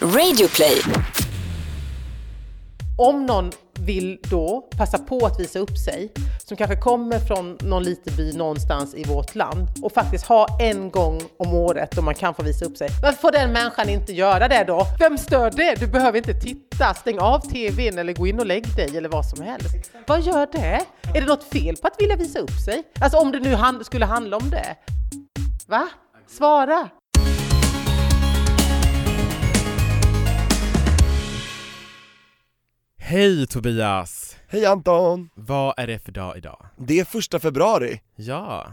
Radioplay. Om någon vill då passa på att visa upp sig, som kanske kommer från någon liten by någonstans i vårt land och faktiskt ha en gång om året då man kan få visa upp sig. Varför får den människan inte göra det då? Vem stör det? Du behöver inte titta, stäng av tvn eller gå in och lägg dig eller vad som helst. Vad gör det? Är det något fel på att vilja visa upp sig? Alltså om det nu hand skulle handla om det. Va? Svara! Hej Tobias! Hej Anton! Vad är det för dag idag? Det är första februari, Ja,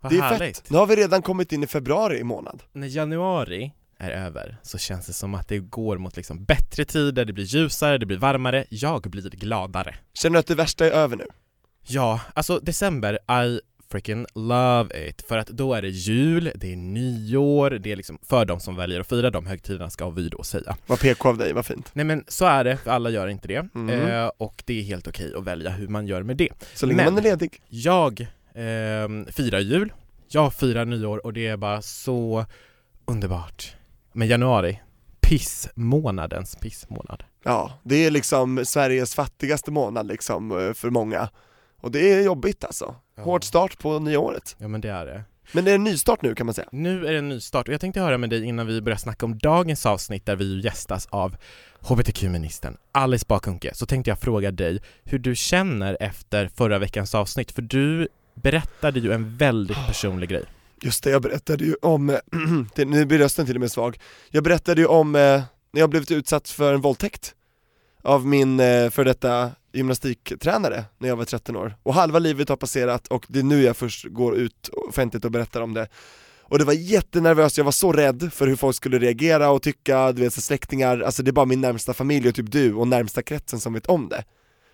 vad det är härligt! fett! Nu har vi redan kommit in i februari månad När januari är över så känns det som att det går mot liksom bättre tider, det blir ljusare, det blir varmare, jag blir gladare. Känner du att det värsta är över nu? Ja, alltså december, I freaking love it. För att då är det jul, det är nyår, det är liksom för de som väljer att fira de högtiderna ska vi då säga. Vad PK av dig, vad fint Nej men så är det, för alla gör inte det. Mm. Eh, och det är helt okej att välja hur man gör med det. Så länge Men- man är ledig Jag ehm, firar jul, jag firar nyår och det är bara så underbart. Men januari, pissmånadens pissmånad. Ja, det är liksom Sveriges fattigaste månad liksom eh, för många Och det är jobbigt alltså. Hård start på nyåret Ja men det är det. Men det är en nystart nu kan man säga. Nu är det en ny start och jag tänkte höra med dig innan vi börjar snacka om dagens avsnitt där vi ju gästas av HBTQ-ministern Alice Bakunke, så tänkte jag fråga dig hur du känner efter förra veckans avsnitt, för du berättade ju en väldigt personlig grej. Just det, jag berättade ju om, nu blir rösten till och med svag. Jag berättade ju om eh, när jag blivit utsatt för en våldtäkt av min eh, för detta gymnastiktränare när jag var 13 år. Och halva livet har passerat och det är nu jag först går ut offentligt och berättar om det. Och det var jättenervöst, jag var så rädd för hur folk skulle reagera och tycka, du vet så släktingar, alltså det är bara min närmsta familj och typ du och närmsta kretsen som vet om det.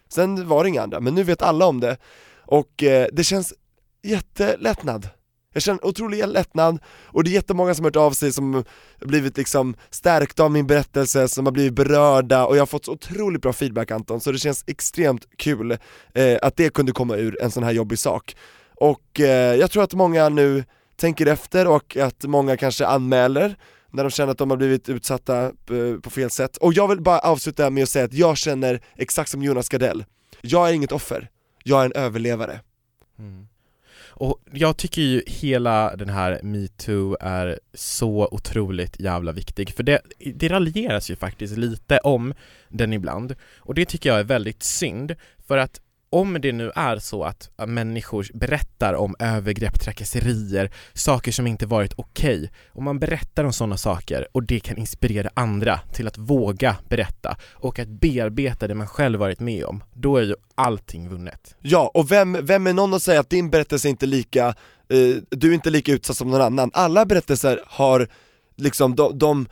Sen var det inga andra, men nu vet alla om det. Och eh, det känns jättelättnad jag känner otrolig lättnad och det är jättemånga som har hört av sig som har blivit liksom stärkta av min berättelse, som har blivit berörda och jag har fått så otroligt bra feedback Anton, så det känns extremt kul eh, att det kunde komma ur en sån här jobbig sak. Och eh, jag tror att många nu tänker efter och att många kanske anmäler när de känner att de har blivit utsatta eh, på fel sätt. Och jag vill bara avsluta med att säga att jag känner exakt som Jonas Gardell, jag är inget offer, jag är en överlevare. Mm. Och jag tycker ju hela den här metoo är så otroligt jävla viktig, för det, det raljeras ju faktiskt lite om den ibland, och det tycker jag är väldigt synd, för att om det nu är så att äh, människor berättar om övergrepp, trakasserier, saker som inte varit okej, och man berättar om sådana saker och det kan inspirera andra till att våga berätta och att bearbeta det man själv varit med om, då är ju allting vunnet. Ja, och vem, vem är någon att säga att din berättelse är inte lika, eh, du är inte lika utsatt som någon annan? Alla berättelser har liksom, de, de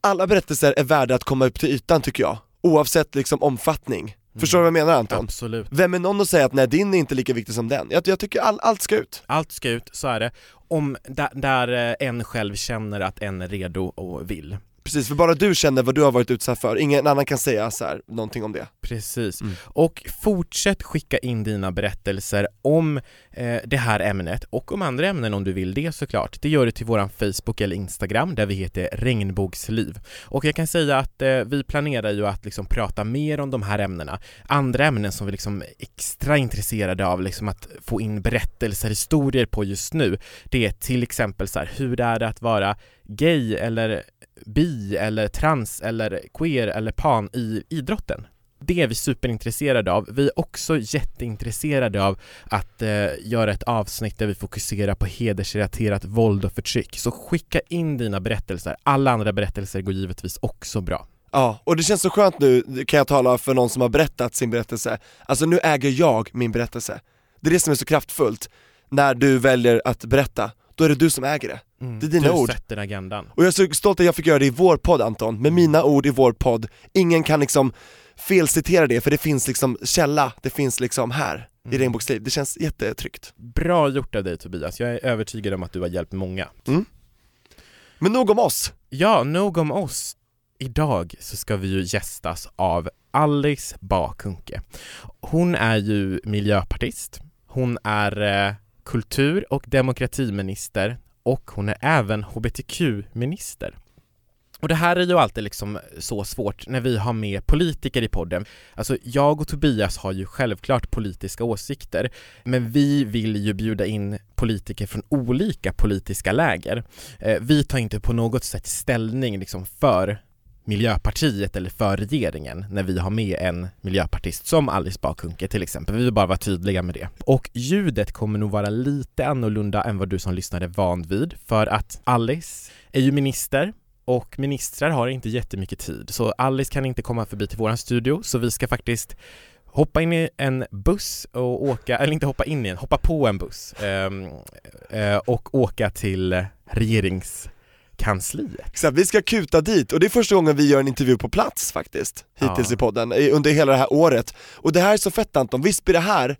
alla berättelser är värda att komma upp till ytan tycker jag, oavsett liksom omfattning. Förstår du vad jag menar Anton? Absolut. Vem är någon att säga att nej din är inte lika viktig som den? Jag, jag tycker all, allt ska ut. Allt ska ut, så är det. Om där, där eh, en själv känner att en är redo och vill. Precis, för bara du känner vad du har varit utsatt för, ingen annan kan säga så här, någonting om det. Precis. Mm. Och fortsätt skicka in dina berättelser om eh, det här ämnet och om andra ämnen om du vill det såklart. Det gör du till våran Facebook eller Instagram där vi heter Regnbågsliv. Och jag kan säga att eh, vi planerar ju att liksom prata mer om de här ämnena. Andra ämnen som vi liksom är extra intresserade av liksom att få in berättelser, historier på just nu, det är till exempel så här, hur är det att vara gay eller bi eller trans eller queer eller pan i idrotten. Det är vi superintresserade av. Vi är också jätteintresserade av att eh, göra ett avsnitt där vi fokuserar på hedersrelaterat våld och förtryck. Så skicka in dina berättelser. Alla andra berättelser går givetvis också bra. Ja, och det känns så skönt nu, kan jag tala för någon som har berättat sin berättelse, alltså nu äger jag min berättelse. Det är det som är så kraftfullt, när du väljer att berätta, då är det du som äger det. Det är dina Mm. du ord. sätter agendan. Och jag är så stolt att jag fick göra det i vår podd Anton, med mina ord i vår podd. Ingen kan liksom felcitera det, för det finns liksom källa, det finns liksom här, i Mm. Regnbågsliv. Det känns jättetryggt. Bra gjort av dig Tobias. Jag är övertygad om att du har hjälpt många. Men nog om oss! Ja, nog om oss. Idag så ska vi ju gästas av Alice Bakunke. Hon är ju miljöpartist, hon är eh, kultur och demokratiminister och hon är även hbtq-minister. Och det här är ju alltid liksom så svårt när vi har med politiker i podden. Alltså jag och Tobias har ju självklart politiska åsikter, men vi vill ju bjuda in politiker från olika politiska läger. Eh, vi tar inte på något sätt ställning liksom för Miljöpartiet eller för regeringen när vi har med en miljöpartist som Alice Bakunke till exempel. Vi vill bara vara tydliga med det. Och ljudet kommer nog vara lite annorlunda än vad du som lyssnar är van vid för att Alice är ju minister och ministrar har inte jättemycket tid så Alice kan inte komma förbi till våran studio så vi ska faktiskt hoppa in i en buss och åka, eller inte hoppa in i en, hoppa på en buss ehm, eh, och åka till regerings regeringskansliet. Exakt, vi ska kuta dit och det är första gången vi gör en intervju på plats faktiskt, hittills Ja. i podden, under hela det här året. Och det här är så fett Anton, visst blir det här,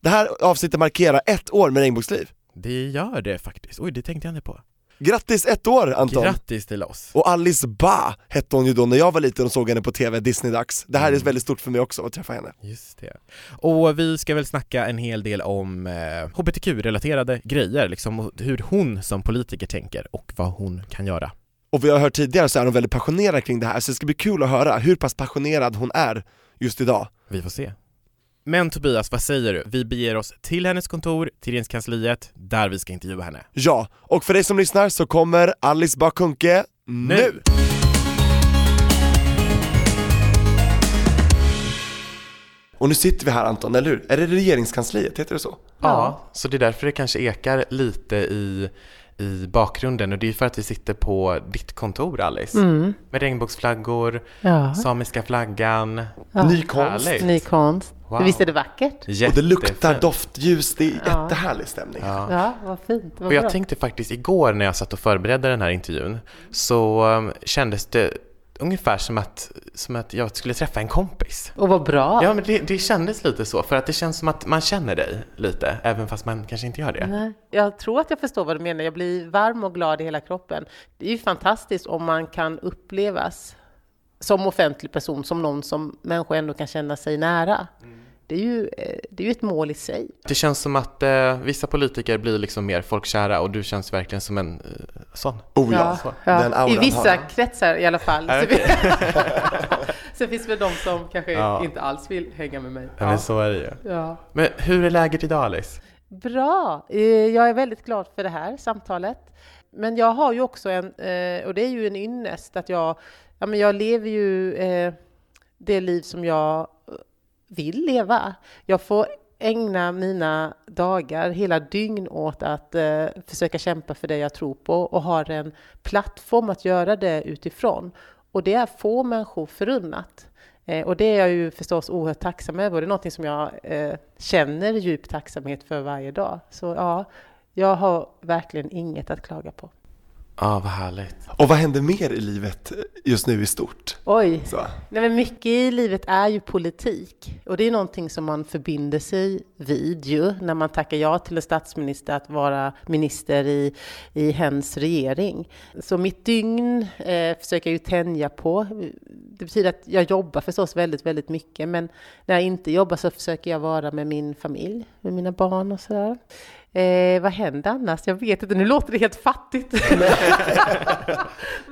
det här avsnittet markerar ett år med Regnbågsliv. Det gör det faktiskt. Oj, det tänkte jag inte på. Grattis ett år Anton! Grattis till oss! Och Alice Ba hette hon ju då när jag var liten och såg henne på TV, Disney-dags. Det här är Mm. väldigt stort för mig också att träffa henne. Just det. Och vi ska väl snacka en hel del om eh, hbtq-relaterade grejer, liksom hur hon som politiker tänker och vad hon kan göra. Och vi har hört tidigare så är hon väldigt passionerad kring det här, så det ska bli kul att höra hur pass passionerad hon är just idag. Vi får se. Men Tobias, vad säger du? Vi beger oss till hennes kontor, till regeringskansliet, där vi ska intervjua henne. Ja, och för dig som lyssnar så kommer Alice Bakunke nu! Nu. Och nu sitter vi här Anton, eller hur? Är det regeringskansliet, heter det så? Ja, så det är därför det kanske ekar lite i, i bakgrunden och det är för att vi sitter på ditt kontor Alice. Mm. Med regnbågsflaggor, Ja. samiska flaggan. Ja. Ny konst. Ny konst. Wow. Visst är det vackert? Och det luktar Jättefint. doftljus, det är Ja. jättehärlig stämning. Ja. Ja, vad fint. Vad Och jag bra. tänkte faktiskt igår när jag satt och förberedde den här intervjun så um, kändes det ungefär som att, som att jag skulle träffa en kompis. Och vad bra. Ja, men det, det kändes lite så, för att det känns som att man känner dig lite, även fast man kanske inte gör det. Nej, Jag tror att jag förstår vad du menar. Jag blir varm och glad i hela kroppen. Det är ju fantastiskt om man kan upplevas som offentlig person, som någon som människor ändå kan känna sig nära. Det är ju, eh, det är ju ett mål i sig. Det känns som att eh, vissa politiker blir liksom mer folkkära och du känns verkligen som en eh, sån. Oh ja, den auran I vissa har kretsar i alla fall. Ja. Sen finns det väl de som kanske Ja. inte alls vill hänga med mig. Ja. Men så är det ju. Ja. Men hur är läget idag Alice? Bra! Eh, Jag är väldigt glad för det här samtalet. Men jag har ju också en, eh, och det är ju en ynnest, att jag, ja men jag lever ju det liv som jag vill leva. Jag får ägna mina dagar, hela dygn åt att eh, försöka kämpa för det jag tror på och har en plattform att göra det utifrån. Och det är få människor förunnat. Eh, och det är jag ju förstås oerhört tacksam över och det är någonting som jag eh, känner djup tacksamhet för varje dag. Så ja, jag har verkligen inget att klaga på. Ja, vad härligt. Och vad händer mer i livet just nu i stort? Oj! Så. Nej, men mycket i livet är ju politik och det är någonting som man förbinder sig vid ju när man tackar ja till en statsminister att vara minister i, i hens regering. Så mitt dygn eh, försöker jag ju tänja på. Det betyder att jag jobbar förstås väldigt, väldigt mycket men när jag inte jobbar så försöker jag vara med min familj, med mina barn och sådär. Eh, vad händer annars? Jag vet inte, nu låter det helt fattigt.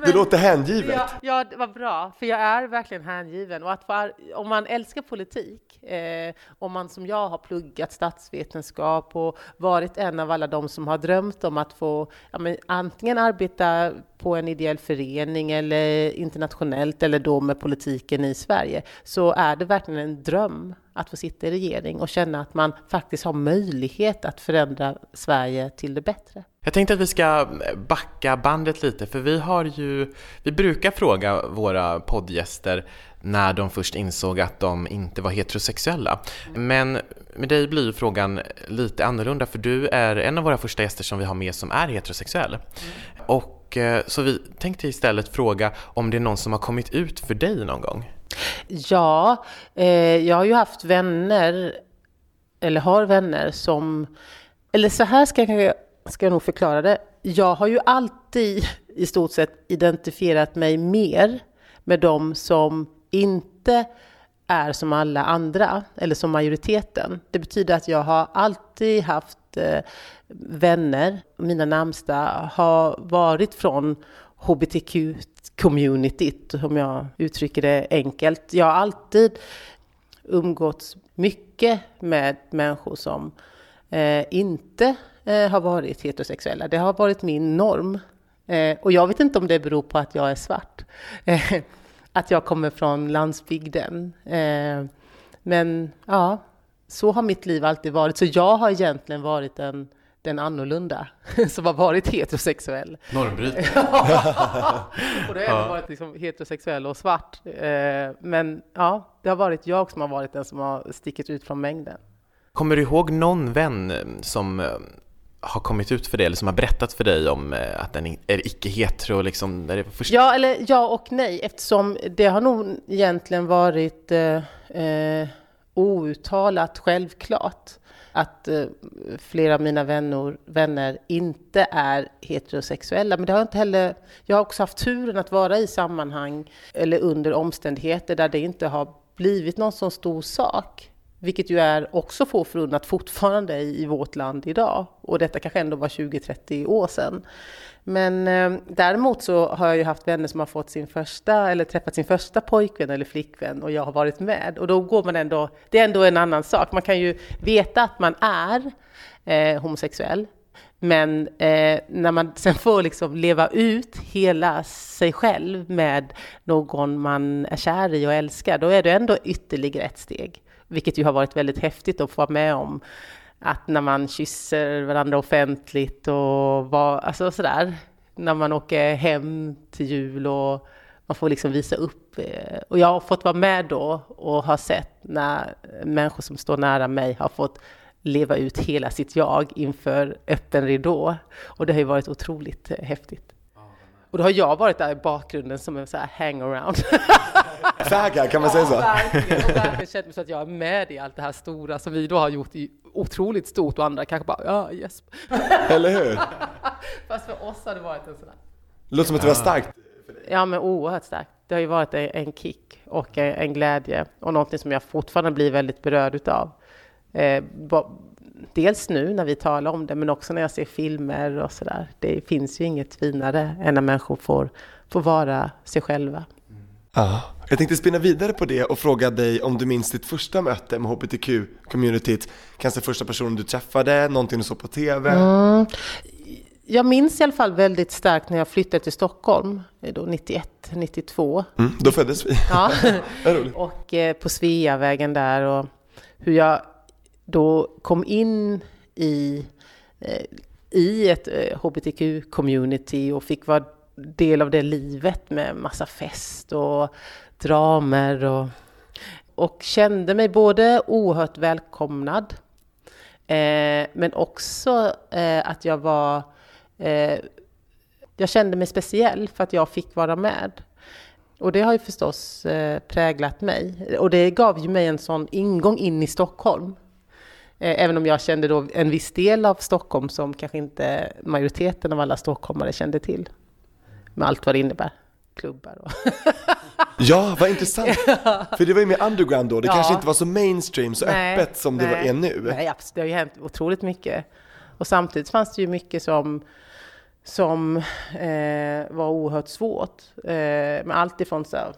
Det låter hängivet. Ja, ja, det var bra, för jag är verkligen hängiven. Och att få, ar- om man älskar politik, eh, om man som jag har pluggat statsvetenskap och varit en av alla de som har drömt om att få ja, men, antingen arbeta på en ideell förening eller internationellt eller då med politiken i Sverige, så är det verkligen en dröm att få sitta i regering och känna att man faktiskt har möjlighet att förändra Sverige till det bättre. Jag tänkte att vi ska backa bandet lite, för vi har ju, vi brukar fråga våra poddgäster när de först insåg att de inte var heterosexuella. Men med dig blir ju frågan lite annorlunda, för du är en av våra första gäster som vi har med som är heterosexuell. Och eh, så vi tänkte istället fråga om det är någon som har kommit ut för dig någon gång? Ja, eh, jag har ju haft vänner, eller har vänner som, eller så här ska jag, ska jag nog förklara det. Jag har ju alltid i stort sett identifierat mig mer med de som inte är som alla andra, eller som majoriteten. Det betyder att jag har alltid haft eh, vänner, mina närmsta har varit från hbtq-communityt, om jag uttrycker det enkelt. Jag har alltid umgåtts mycket med människor som eh, inte eh, har varit heterosexuella. Det har varit min norm. Eh, och jag vet inte om det beror på att jag är svart. Eh, att jag kommer från landsbygden. Eh, men ja, så har mitt liv alltid varit. Så jag har egentligen varit en den annorlunda som har varit heterosexuell. Normbrytare. och det har ja. varit liksom heterosexuell och svart. Eh, men ja, det har varit jag som har varit den som har stickit ut från mängden. Kommer du ihåg någon vän eh, som eh, har kommit ut för dig eller som har berättat för dig om att den är icke-hetero? Liksom, är först... Ja, eller ja och nej, eftersom det har nog egentligen varit eh, outtalat självklart att eh, flera av mina vänner, vänner inte är heterosexuella. Men det har inte heller, jag har också haft turen att vara i sammanhang eller under omständigheter där det inte har blivit någon så stor sak. Vilket ju är också få förunnat fortfarande i, vårt land idag. Och detta kanske ändå var 20-30 år sedan. Men eh, däremot så har jag ju haft vänner som har fått sin första eller träffat sin första pojkvän eller flickvän och jag har varit med. Och då går man ändå, det är ändå en annan sak. Man kan ju veta att man är eh, homosexuell. Men eh, när man sen får liksom leva ut hela sig själv med någon man är kär i och älskar, då är det ändå ytterligare ett steg. Vilket ju har varit väldigt häftigt att få vara med om att när man kysser varandra offentligt och var, alltså sådär, när man åker hem till jul och man får liksom visa upp. Eh, och jag har fått vara med då och har sett när människor som står nära mig har fått leva ut hela sitt jag inför öppen ridå. Och det har ju varit otroligt eh, häftigt. Och då har jag varit där i bakgrunden som en så här hangaround. Fäga, kan man säga så? Ja, verkligen. Och verkligen känt mig så att jag är med i allt det här stora som vi då har gjort i otroligt stort och andra kanske bara ja, yes. Eller hur? Fast för oss har det varit en sån där. Låter som att det var starkt. Ja, men oerhört starkt. Det har ju varit en kick och en glädje och någonting som jag fortfarande blir väldigt berörd utav. Eh, dels nu när vi talar om det, men också när jag ser filmer och sådär. Det finns ju inget finare än när människor får, får vara sig själva. Ja, jag tänkte spinna vidare på det och fråga dig om du minns ditt första möte med hbtq-communityt. Kanske första personen du träffade, någonting du såg på TV? Mm. Jag minns i alla fall väldigt starkt när jag flyttade till Stockholm, då 91, 92. Mm, då föddes vi. Ja, och eh, på Sveavägen där och hur jag då kom in i, eh, i ett eh, hbtq-community och fick vara del av det livet med massa fest och dramer och, och kände mig både oerhört välkomnad eh, men också eh, att jag var eh, jag kände mig speciell för att jag fick vara med. Och det har ju förstås eh, präglat mig. Och det gav ju mig en sån ingång in i Stockholm. Eh, även om jag kände då en viss del av Stockholm som kanske inte majoriteten av alla stockholmare kände till. Med allt vad det innebär. Klubbar och... ja, vad intressant! För det var ju mer underground då, det ja. kanske inte var så mainstream, så nej, öppet som nej, det är nu. Nej, absolut. Det har ju hänt otroligt mycket. Och samtidigt fanns det ju mycket som, som eh, var oerhört svårt. Eh, med allt ifrån så här,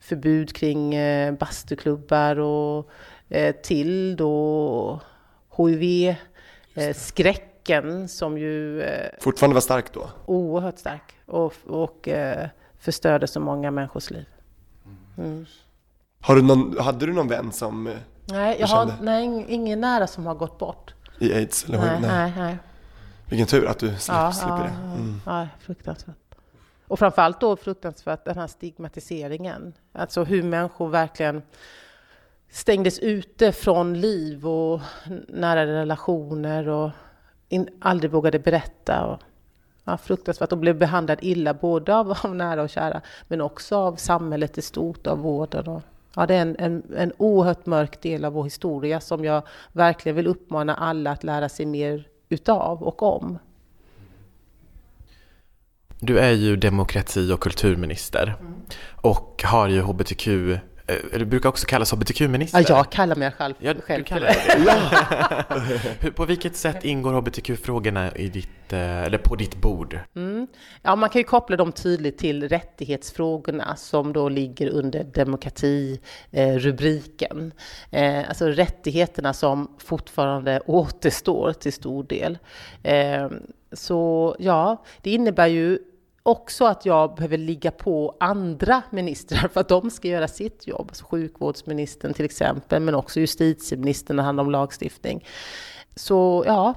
förbud kring eh, bastuklubbar och till då HIV-skräcken eh, som ju... Eh, Fortfarande var stark då? Oerhört stark och, och förstörde så många människors liv. Mm. Har du någon, hade du någon vän som Nej, jag har nej, ingen nära som har gått bort. I aids? Eller nej, nej, nej. Vilken tur att du ja, slipper ja, det. Mm. Ja, fruktansvärt. Och framförallt då fruktansvärt den här stigmatiseringen. Alltså hur människor verkligen stängdes ute från liv och nära relationer och in, aldrig vågade berätta. Och, ja, fruktansvärt och blev behandlad illa både av, av nära och kära men också av samhället i stort, av vården. Och, ja, det är en, en, en oerhört mörk del av vår historia som jag verkligen vill uppmana alla att lära sig mer utav och om. Du är ju demokrati och kulturminister mm. och har ju hbtq du brukar också kallas hbtq-minister. Ja, jag kallar mig själv, ja, själv du kallar det. Hur, på vilket sätt ingår hbtq-frågorna i ditt, eller på ditt bord? Mm. Ja, man kan ju koppla dem tydligt till rättighetsfrågorna som då ligger under demokratirubriken. Eh, alltså rättigheterna som fortfarande återstår till stor del. Eh, så ja, det innebär ju också att jag behöver ligga på andra ministrar för att de ska göra sitt jobb. Alltså sjukvårdsministern till exempel, men också justitieministern när det handlar om lagstiftning. Så ja,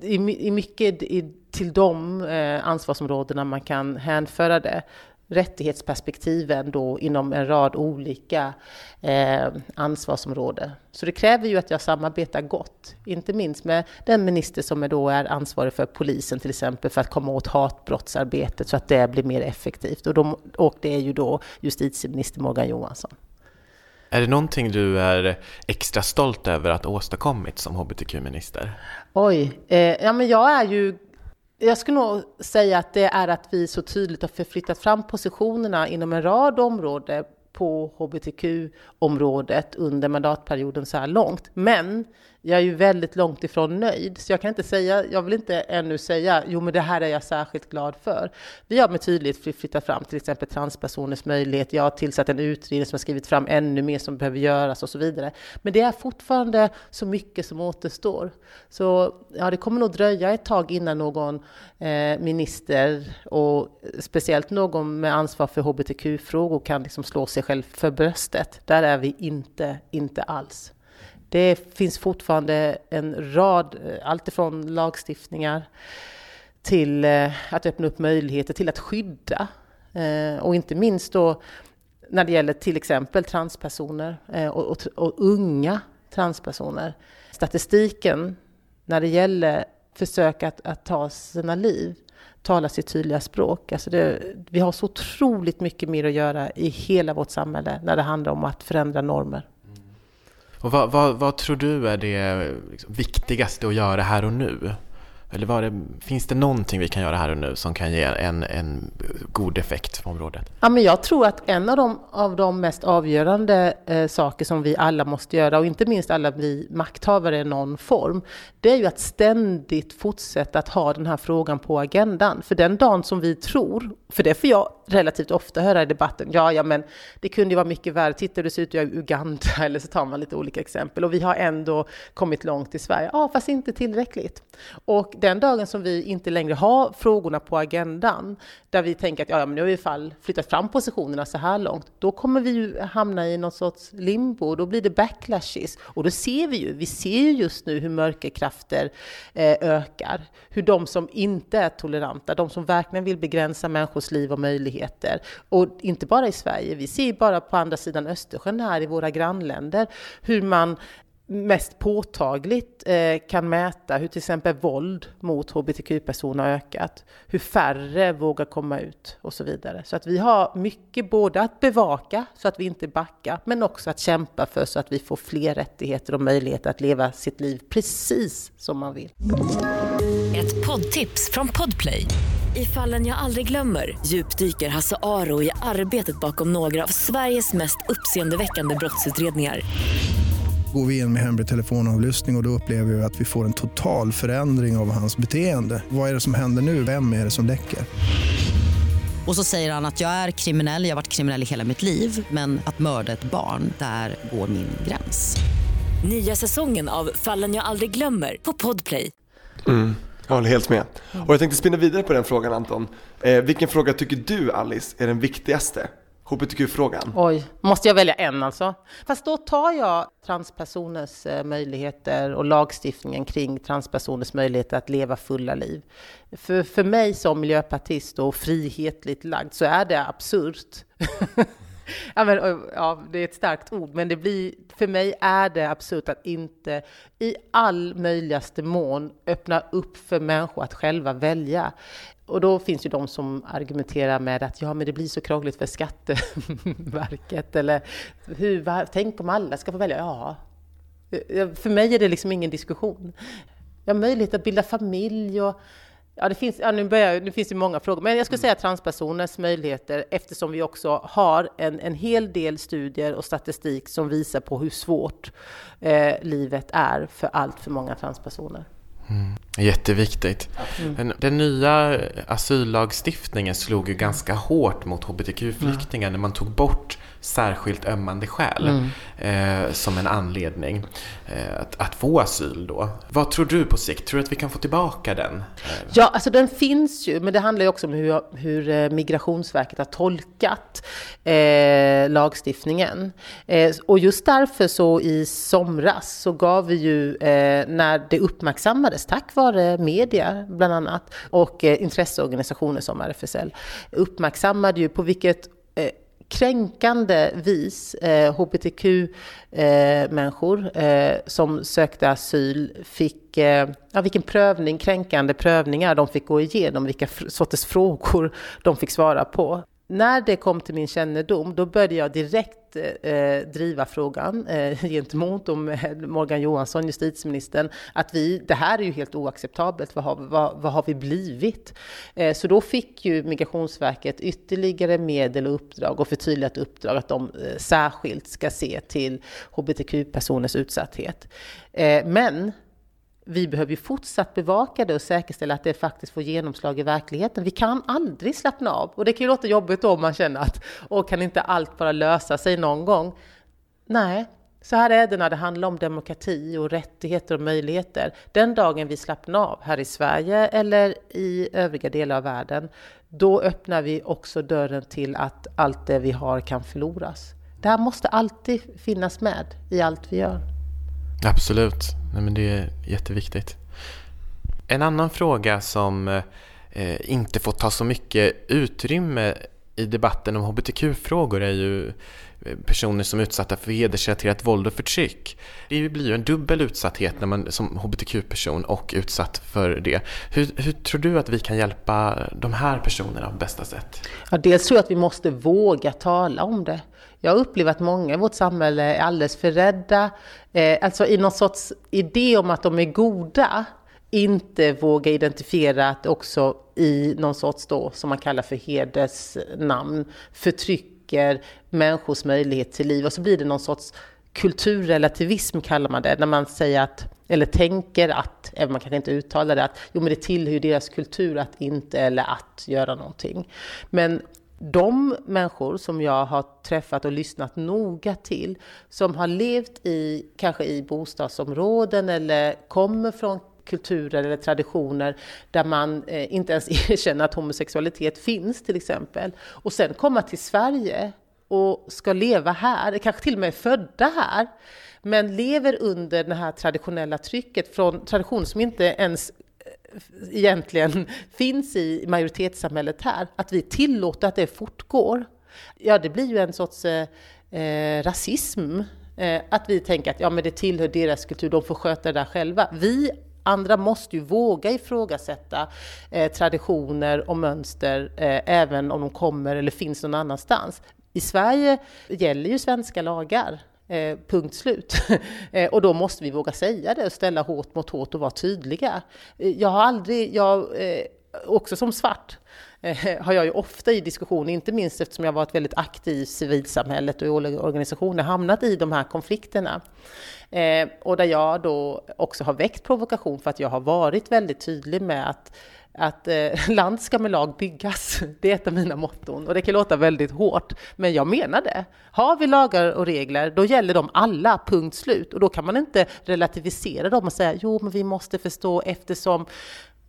i, i mycket i, till de eh, ansvarsområdena man kan hänföra det rättighetsperspektiven då inom en rad olika eh, ansvarsområden. Så det kräver ju att jag samarbetar gott, inte minst med den minister som är då är ansvarig för polisen till exempel, för att komma åt hatbrottsarbetet så att det blir mer effektivt. Och, de, och det är ju då justitieminister Morgan Johansson. Är det någonting du är extra stolt över att ha åstadkommit som hbtq-minister? Oj, eh, ja men jag är ju jag skulle nog säga att det är att vi så tydligt har förflyttat fram positionerna inom en rad områden på hbtq-området under mandatperioden så här långt. Men jag är ju väldigt långt ifrån nöjd, så jag kan inte säga, jag vill inte ännu säga, jo men det här är jag särskilt glad för. Vi har med tydlighet flyttat fram till exempel transpersoners möjlighet, jag har tillsatt en utredning som har skrivit fram ännu mer som behöver göras och så vidare. Men det är fortfarande så mycket som återstår. Så ja, det kommer nog dröja ett tag innan någon eh, minister och speciellt någon med ansvar för hbtq-frågor kan liksom slå sig själv för bröstet. Där är vi inte, inte alls. Det finns fortfarande en rad, eh, alltifrån lagstiftningar till eh, att öppna upp möjligheter till att skydda. Eh, och inte minst då när det gäller till exempel transpersoner och, och, och unga transpersoner. Statistiken när det gäller försök att, att ta sina liv talar sitt tydliga språk. Alltså det, vi har så otroligt mycket mer att göra i hela vårt samhälle när det handlar om att förändra normer. Och vad, vad, vad tror du är det liksom viktigaste att göra här och nu? Eller var det, finns det någonting vi kan göra här och nu som kan ge en, en god effekt på området? Ja, men jag tror att en av de, av de mest avgörande eh, saker som vi alla måste göra, och inte minst alla vi makthavare i någon form, det är ju att ständigt fortsätta att ha den här frågan på agendan. För den dagen som vi tror, för det får jag relativt ofta höra i debatten, ja, ja, men det kunde ju vara mycket värre, titta hur det ser ut i Uganda, eller så tar man lite olika exempel, och vi har ändå kommit långt i Sverige. Ja, fast inte tillräckligt. Och den dagen som vi inte längre har frågorna på agendan, där vi tänker att ja, men nu har vi i fall flyttat fram positionerna så här långt, då kommer vi ju hamna i någon sorts limbo, då blir det backlashes. Och då ser vi ju, vi ser ju just nu hur mörkerkrafter eh, ökar, hur de som inte är toleranta, de som verkligen vill begränsa människors liv och möjligheter, och inte bara i Sverige, vi ser bara på andra sidan Östersjön här i våra grannländer, hur man mest påtagligt eh, kan mäta hur till exempel våld mot hbtq-personer har ökat, hur färre vågar komma ut och så vidare. Så att vi har mycket både att bevaka så att vi inte backar, men också att kämpa för så att vi får fler rättigheter och möjligheter att leva sitt liv precis som man vill. Ett poddtips från Podplay. I fallen jag aldrig glömmer djupdyker Hasse Aro i arbetet bakom några av Sveriges mest uppseendeväckande brottsutredningar går vi in med hemlig telefonavlyssning och, och då upplever vi att vi får en total förändring av hans beteende. Vad är det som händer nu? Vem är det som läcker? Och så säger han att jag är kriminell, jag har varit kriminell i hela mitt liv men att mörda ett barn, där går min gräns. Nya säsongen av Fallen jag aldrig glömmer på Podplay. Mm. Jag håller helt med. Och jag tänkte spinna vidare på den frågan Anton. Eh, vilken fråga tycker du Alice är den viktigaste HBTQ-frågan. Oj, måste jag välja en alltså? Fast då tar jag transpersoners eh, möjligheter och lagstiftningen kring transpersoners möjligheter att leva fulla liv. För, för mig som miljöpartist och frihetligt lagd så är det absurt. ja, men, ja, det är ett starkt ord, men det blir, för mig är det absurt att inte i all möjligaste mån öppna upp för människor att själva välja. Och då finns ju de som argumenterar med att ja, men det blir så krångligt för Skatteverket eller hur, tänk om alla ska få välja? Ja, för mig är det liksom ingen diskussion. Jag har möjlighet att bilda familj och Ja, det finns, ja, nu, börjar, nu finns det många frågor, men jag skulle säga transpersoners möjligheter eftersom vi också har en, en hel del studier och statistik som visar på hur svårt eh, livet är för allt för många transpersoner. Mm. Jätteviktigt. Mm. Den, den, nya asyllagstiftningen slog ju ganska hårt mot hbtq-flyktingar när man tog bort särskilt ömmande skäl mm. eh, som en anledning eh, att, att, få asyl då. Vad tror du på sikt? Tror du att vi kan få tillbaka den? Ja, alltså den finns ju, men det handlar ju också om hur, hur eh, Migrationsverket har tolkat eh, lagstiftningen. Eh, och just därför så i somras så gav vi ju, eh, när det uppmärksammades, tack vare media bland annat, och intresseorganisationer som RFSL, uppmärksammade ju på vilket kränkande vis eh, hbtq-människor eh, eh, som sökte asyl fick, eh, ja, vilken prövning, kränkande prövningar de fick gå igenom, vilka sorters frågor de fick svara på. När det kom till min kännedom, då började jag direkt eh, driva frågan eh, gentemot eh, Morgan Johansson, justitieministern, att vi, det här är ju helt oacceptabelt, vad har, vad, vad har vi blivit? Eh, så då fick ju Migrationsverket ytterligare medel och uppdrag och förtydligat uppdrag att de eh, särskilt ska se till hbtq-personers utsatthet. Eh, men vi behöver ju fortsatt bevaka det och säkerställa att det faktiskt får genomslag i verkligheten. Vi kan aldrig slappna av. Och det kan ju låta jobbigt då om man känner att, och kan inte allt bara lösa sig någon gång? Nej, så här är det när det handlar om demokrati och rättigheter och möjligheter. Den dagen vi slappnar av här i Sverige eller i övriga delar av världen, då öppnar vi också dörren till att allt det vi har kan förloras. Det här måste alltid finnas med i allt vi gör. Absolut, Nej, men det är jätteviktigt. En annan fråga som eh, inte får ta så mycket utrymme i debatten om hbtq-frågor är ju eh, personer som är utsatta för hedersrelaterat våld och förtryck. Det blir ju en dubbel utsatthet när man som hbtq-person och utsatt för det. Hur, hur, tror du att vi kan hjälpa de här personerna på bästa sätt? Ja, dels tror jag att vi måste våga tala om det. Jag upplever att många i vårt samhälle är alldeles för rädda, eh, alltså i någon sorts idé om att de är goda, inte våga identifiera att också i någon sorts då, som man kallar för hedersnamn, förtrycker människors möjlighet till liv. Och så blir det någon sorts kulturrelativism kallar man det, när man säger att, eller tänker att, även om man kanske inte uttalar det, att jo men det tillhör ju deras kultur att inte eller att göra någonting. Men de människor som jag har träffat och lyssnat noga till, som har levt i, kanske i bostadsområden eller kommer från kulturer eller traditioner där man eh, inte ens erkänner att homosexualitet finns till exempel. Och sen komma till Sverige och ska leva här, kanske till och med är födda här, men lever under det här traditionella trycket från traditioner som inte ens egentligen finns i majoritetssamhället här, att vi tillåter att det fortgår, ja det blir ju en sorts eh, eh, rasism. Eh, att vi tänker att ja, men det tillhör deras kultur, de får sköta det där själva. Vi andra måste ju våga ifrågasätta eh, traditioner och mönster, eh, även om de kommer eller finns någon annanstans. I Sverige gäller ju svenska lagar. Eh, punkt slut. eh, och då måste vi våga säga det och ställa hårt mot hårt och vara tydliga. Eh, jag har aldrig, jag, eh, också som svart, eh, har jag ju ofta i diskussioner, inte minst eftersom jag varit väldigt aktiv i civilsamhället och i olika organisationer, hamnat i de här konflikterna. Eh, och där jag då också har väckt provokation för att jag har varit väldigt tydlig med att att eh, land ska med lag byggas. Det är ett av mina motton och det kan låta väldigt hårt, men jag menar det. Har vi lagar och regler, då gäller de alla, punkt slut. Och då kan man inte relativisera dem och säga jo, men vi måste förstå eftersom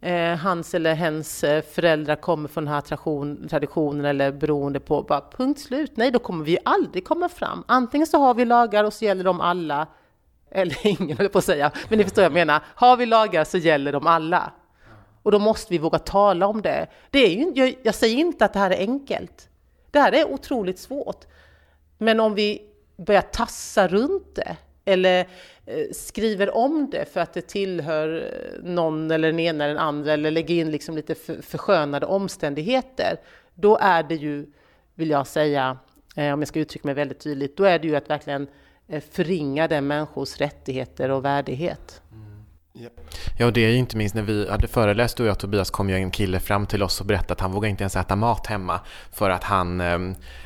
eh, hans eller hens eh, föräldrar kommer från den här tradition, traditionen eller beroende på, bara punkt slut. Nej, då kommer vi aldrig komma fram. Antingen så har vi lagar och så gäller de alla, eller ingen höll på att säga, men ni förstår vad jag menar. Har vi lagar så gäller de alla. Och då måste vi våga tala om det. det är ju, jag, jag säger inte att det här är enkelt. Det här är otroligt svårt. Men om vi börjar tassa runt det eller eh, skriver om det för att det tillhör eh, någon eller den ena eller den andra eller lägger in liksom lite förskönade omständigheter, då är det ju, vill jag säga, eh, om jag ska uttrycka mig väldigt tydligt, då är det ju att verkligen eh, förringa den människors rättigheter och värdighet. Mm. Ja, och det är ju inte minst när vi hade föreläst, du och jag Tobias, kom ju en kille fram till oss och berättade att han vågar inte ens äta mat hemma för att han eh,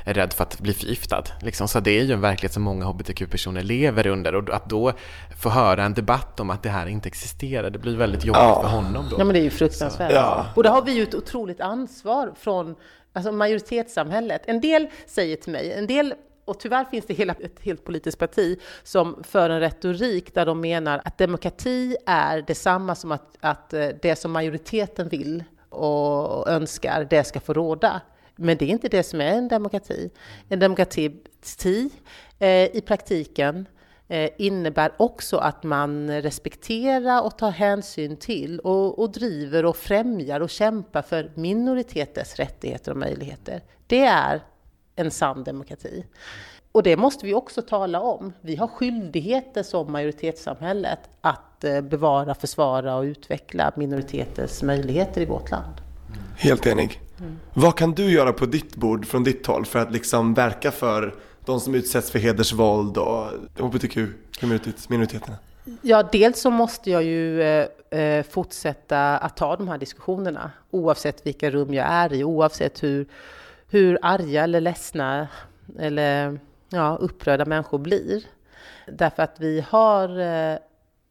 är rädd för att bli förgiftad. Liksom. Så det är ju en verklighet som många hbtq-personer lever under och att då få höra en debatt om att det här inte existerar, det blir väldigt jobbigt Ja. för honom då. Ja men det är ju fruktansvärt. Ja. Och där har vi ju ett otroligt ansvar från alltså majoritetssamhället. En del säger till mig, en del och tyvärr finns det hela, ett helt politiskt parti som för en retorik där de menar att demokrati är detsamma som att, att eh, det som majoriteten vill och önskar, det ska få råda. Men det är inte det som är en demokrati. En demokrati eh, i praktiken eh, innebär också att man respekterar och tar hänsyn till och, och driver och främjar och kämpar för minoriteters rättigheter och möjligheter. Det är en sann demokrati. Och det måste vi också tala om. Vi har skyldigheter som majoritetssamhället att eh, bevara, försvara och utveckla minoriteters möjligheter i vårt land. Helt enig. Vad kan du göra på ditt bord från ditt håll för att liksom verka för de som utsätts för hedersvåld och hbtq-minoriteterna? Ja, dels så måste jag ju eh, eh, fortsätta att ta de här diskussionerna oavsett vilka rum jag är i, oavsett hur, hur arga eller ledsna eller ja, upprörda människor blir. Därför att vi har eh,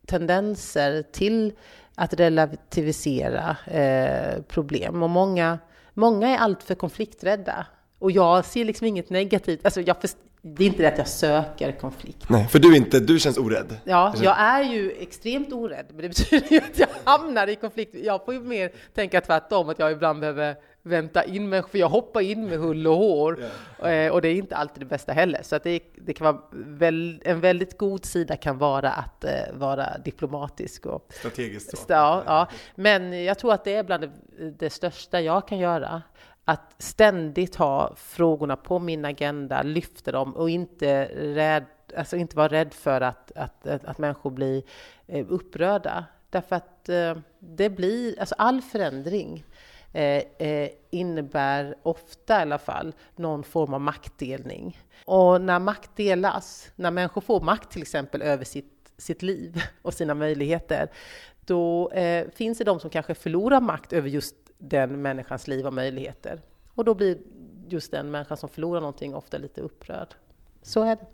tendenser till att relativisera eh, problem och många, många är alltför konflikträdda. Och jag ser liksom inget negativt, alltså jag först- det är inte det att jag söker konflikt. Nej, för du inte, du känns orädd. Ja, jag är ju extremt orädd, men det betyder ju att jag hamnar i konflikt. Jag får ju mer tänka tvärtom, att jag ibland behöver vänta in mig, för jag hoppar in med hull och hår. Eh, Och det är inte alltid det bästa heller. Så att det, det kan vara väl, en väldigt god sida kan vara att eh, vara diplomatisk och Strategiskt så. Ja, ja, men jag tror att det är bland det, det största jag kan göra. Att ständigt ha frågorna på min agenda, lyfta dem och inte, rädd, alltså inte vara rädd för att, att, att, att människor blir eh, upprörda. Därför att eh, det blir, alltså all förändring Eh, eh, innebär ofta i alla fall någon form av maktdelning. Och när makt delas, när människor får makt till exempel över sitt, sitt liv och sina möjligheter, då eh, finns det de som kanske förlorar makt över just den människans liv och möjligheter. Och då blir just den människan som förlorar någonting ofta lite upprörd. Så är det.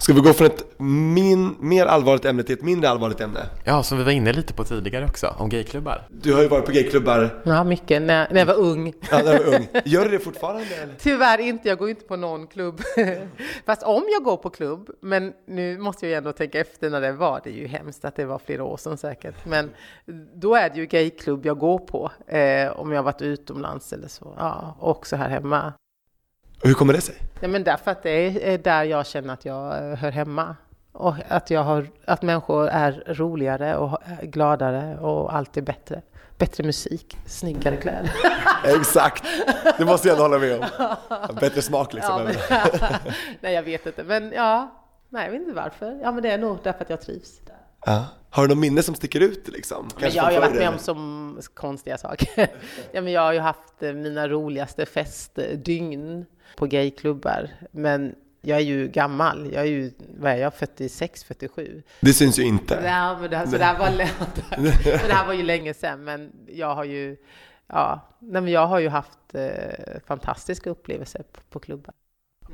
Ska vi gå från ett min, mer allvarligt ämne till ett mindre allvarligt ämne? Ja, som vi var inne lite på tidigare också, om gayklubbar. Du har ju varit på gayklubbar Ja, mycket. När, när jag var ung. ja, när du var ung. Gör du det fortfarande eller? Tyvärr inte, jag går inte på någon klubb. Fast om jag går på klubb, men nu måste jag ju ändå tänka efter när det var, det är ju hemskt att det var flera år sedan säkert, men då är det ju gayklubb jag går på, eh, om jag har varit utomlands eller så, ja, och också här hemma. Hur kommer det sig? Ja, men därför att det är där jag känner att jag eh, hör hemma. Och att, jag har, att människor är roligare och är gladare och allt är bättre. Bättre musik, snyggare kläder. Exakt, det måste jag ändå hålla med om. Bättre smak liksom. Ja, men, nej, jag vet inte. Men ja, nej, jag vet inte varför. Ja, men det är nog därför att jag trivs där. Ja. Har du något minne som sticker ut liksom? Men jag har ju varit med om som konstiga saker. ja, men jag har ju haft eh, mina roligaste festdygn på gayklubbar. Men jag är ju gammal. Jag är ju, vad är jag, 46, 47. Det syns ju inte. Ja, men det, här, så det, här var, men det här var ju länge sedan, men jag har ju, ja, nej, men jag har ju haft eh, fantastiska upplevelser på, på klubbar.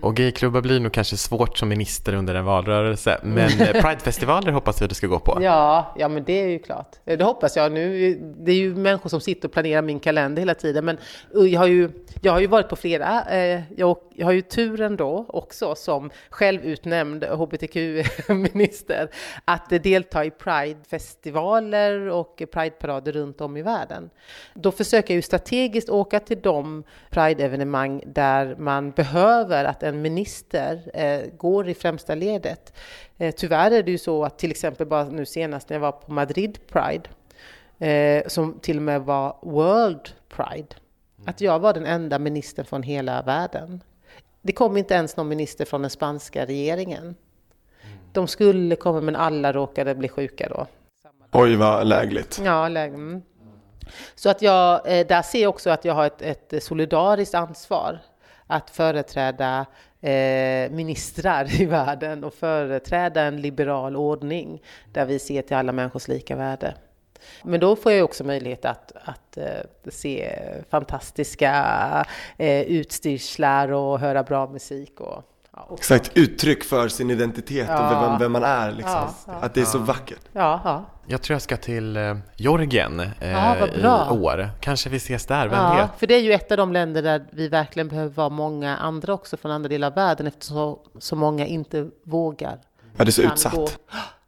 Och gayklubbar blir nog kanske svårt som minister under en valrörelse, men eh, Pridefestivaler hoppas vi att du ska gå på. Ja, ja, men det är ju klart. Det hoppas jag. Nu, det är ju människor som sitter och planerar min kalender hela tiden, men jag har ju, jag har ju varit på flera. Eh, jag, jag har ju turen då också som självutnämnd hbtq-minister att delta i Pride-festivaler och Pride-parader runt om i världen. Då försöker jag ju strategiskt åka till de Pride-evenemang där man behöver att en minister eh, går i främsta ledet. Eh, tyvärr är det ju så att till exempel bara nu senast när jag var på Madrid Pride, eh, som till och med var World Pride, att jag var den enda ministern från hela världen. Det kom inte ens någon minister från den spanska regeringen. De skulle komma men alla råkade bli sjuka då. Oj vad lägligt. Ja, läge. Mm. Så att jag, eh, där ser jag också att jag har ett, ett solidariskt ansvar att företräda eh, ministrar i världen och företräda en liberal ordning där vi ser till alla människors lika värde. Men då får jag också möjlighet att, att eh, se fantastiska eh, utstyrslar och höra bra musik. Och, ja, Exakt, uttryck för sin identitet ja. och vem, vem, man är. Liksom. Ja, att det är så vackert. Ja, ja. Jag tror jag ska till uh, Georgien i år. Kanske vi ses där, vem ja, vet? För det är ju ett av de länder där vi verkligen behöver vara många andra också från andra delar av världen eftersom så många inte vågar. Ja, det är så utsatt. Gå.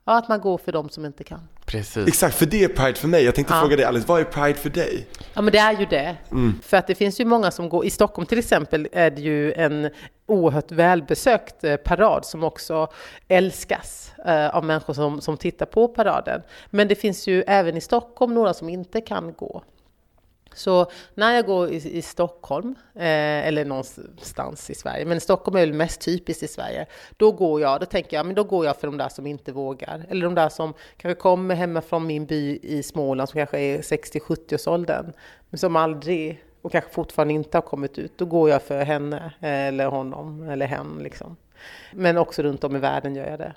Ja, att man går för dem som inte kan. Precis. Exakt, för det är Pride för mig. Jag tänkte ja. fråga dig Alice, vad är Pride för dig? Ja, men det är ju det. Mm. För att det finns ju många som går, i Stockholm till exempel är det ju en oerhört välbesökt eh, parad som också älskas eh, av människor som, som tittar på paraden. Men det finns ju även i Stockholm några som inte kan gå. Så när jag går i, i Stockholm, eh, eller någonstans i Sverige, men Stockholm är väl mest typiskt i Sverige, då går jag, då tänker jag, men då går jag för de där som inte vågar. Eller de där som kanske kommer hemma från min by i Småland, som kanske är 60-70-årsåldern, men som aldrig, och kanske fortfarande inte har kommit ut. Då går jag för henne, eller honom, eller hen liksom. Men också runt om i världen gör jag det.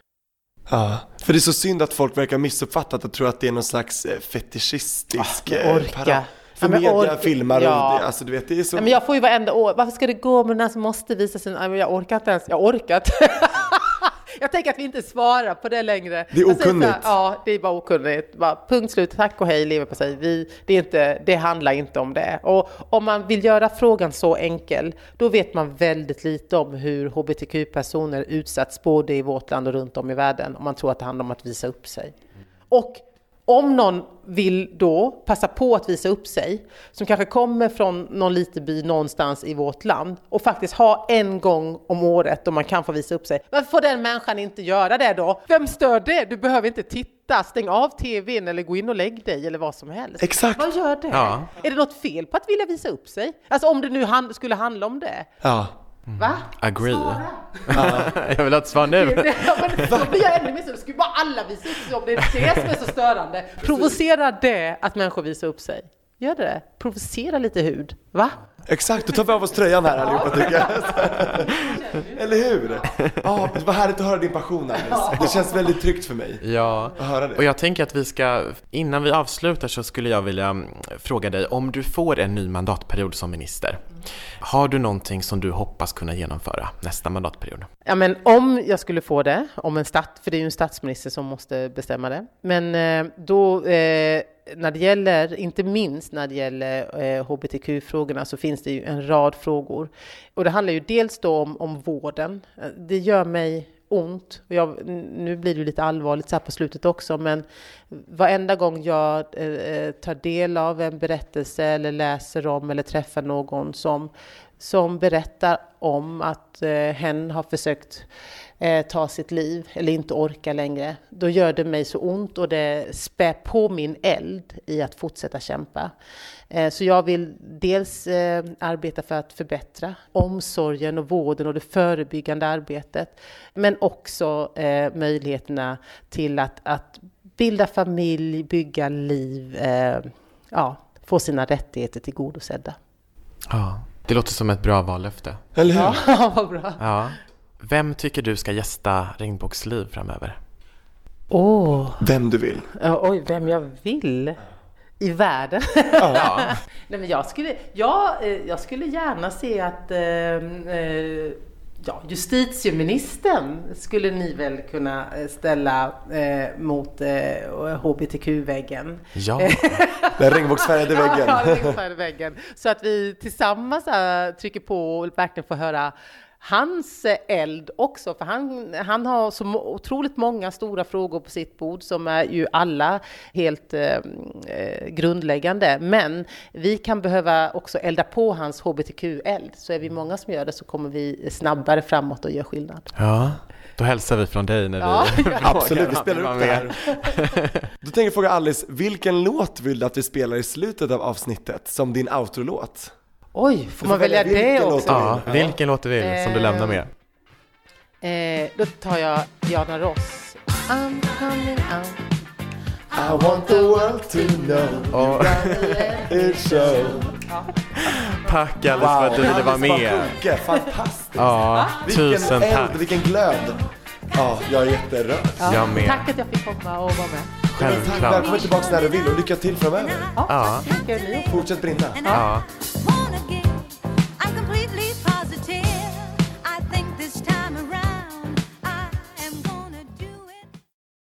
Ja, för det är så synd att folk verkar missuppfattat och tror att det är någon slags eh, fetischistisk ah, orka. För media or- filmar ja. och alltså du vet, det är så... Ja, men jag får ju varenda år, varför ska det gå med den här som måste visa sin, jag orkar inte ens, jag orkat. jag tänker att vi inte svarar på det längre. Det är okunnigt. Här, ja, det är bara okunnigt. Bara, punkt slut, tack och hej, lever på sig. Vi, det, är inte, det handlar inte om det. Och om man vill göra frågan så enkel, då vet man väldigt lite om hur hbtq-personer utsatts både i vårt land och runt om i världen, om man tror att det handlar om att visa upp sig. Och om någon vill då passa på att visa upp sig, som kanske kommer från någon liten by någonstans i vårt land och faktiskt ha en gång om året då man kan få visa upp sig. Varför får den människan inte göra det då? Vem stör det? Du behöver inte titta, stäng av tvn eller gå in och lägg dig eller vad som helst. Exakt. Vad gör det? Ja. Är det något fel på att vilja visa upp sig? Alltså om det nu hand skulle handla om det. Ja. Va? Agree. jag vill ha ett svar nu. ja, men då blir jag ännu mer så. skulle bara alla visa upp sig om det är det som är så störande. Provocera det att människor visar upp sig? Gör det? Provocera lite hud. Va? Exakt, då tar vi av oss tröjan här allihopa tycker jag. Eller hur? Ja, det var härligt att höra din passion Alice. Det känns väldigt tryggt för mig ja. att höra det. Och jag tänker att vi ska, innan vi avslutar så skulle jag vilja mm, fråga dig, om du får en ny mandatperiod som minister, har du någonting som du hoppas kunna genomföra nästa mandatperiod? Ja, men om jag skulle få det, om en stat, för det är ju en statsminister som måste bestämma det, men eh, då eh, när det gäller, inte minst när det gäller eh, hbtq-frågorna, så finns det ju en rad frågor. Och det handlar ju dels då om, om vården. Det gör mig ont. Jag, nu blir det lite allvarligt så här på slutet också, men varenda gång jag eh, eh, tar del av en berättelse eller läser om eller träffar någon som, som berättar om att eh, hen har försökt eh, ta sitt liv eller inte orka längre, då gör det mig så ont och det spär på min eld i att fortsätta kämpa. Eh, så jag vill dels eh, arbeta för att förbättra omsorgen och vården och det förebyggande arbetet, men också eh, möjligheterna till att, att bilda familj, bygga liv, eh, ja, få sina rättigheter tillgodosedda. Ja, det låter som ett bra vallöfte. Eller hur? Ja, vad bra. Ja. Vem tycker du ska gästa Regnbågsliv framöver? Åh! Oh. Vem du vill. Ja, oj, vem jag vill? I världen? Ja. Nej, men jag skulle, ja, eh, jag skulle gärna se att eh, eh, ja, justitieministern skulle ni väl kunna eh, ställa eh, mot eh, hbtq-väggen. Ja, den regnbågsfärgade väggen. Ja, den regnbågsfärgade väggen. Så att vi tillsammans äh, trycker på och verkligen får höra hans eld också, för han, han har så otroligt många stora frågor på sitt bord som är ju alla helt eh, eh grundläggande. Men vi kan behöva också elda på hans hbtq-eld. Så är vi många som gör det så kommer vi snabbare framåt och gör skillnad. Ja. Då hälsar vi från dig när ja, vi... Absolut, vi spelar upp det här. Då tänker jag fråga Alice, vilken låt vill du att vi spelar i slutet av avsnittet som din outro-låt? Oj, får man välja det också? Ja, vilken låt du vill som du lämnar med. Eh, då tar jag Diana Ross. I'm coming out. I want the world to know oh. you got it show. Tack Alice för att du ville vara med. Kucke, fantastiskt! Ja, Vilken tusen eld, tack. vilken glöd! Ja, jag är jätterörd. Jag med. Tack att jag fick komma och vara med. Självklart. välkommen tillbaka när du vill och lycka till framöver. Ja, Ja. Fortsätt brinna. ja.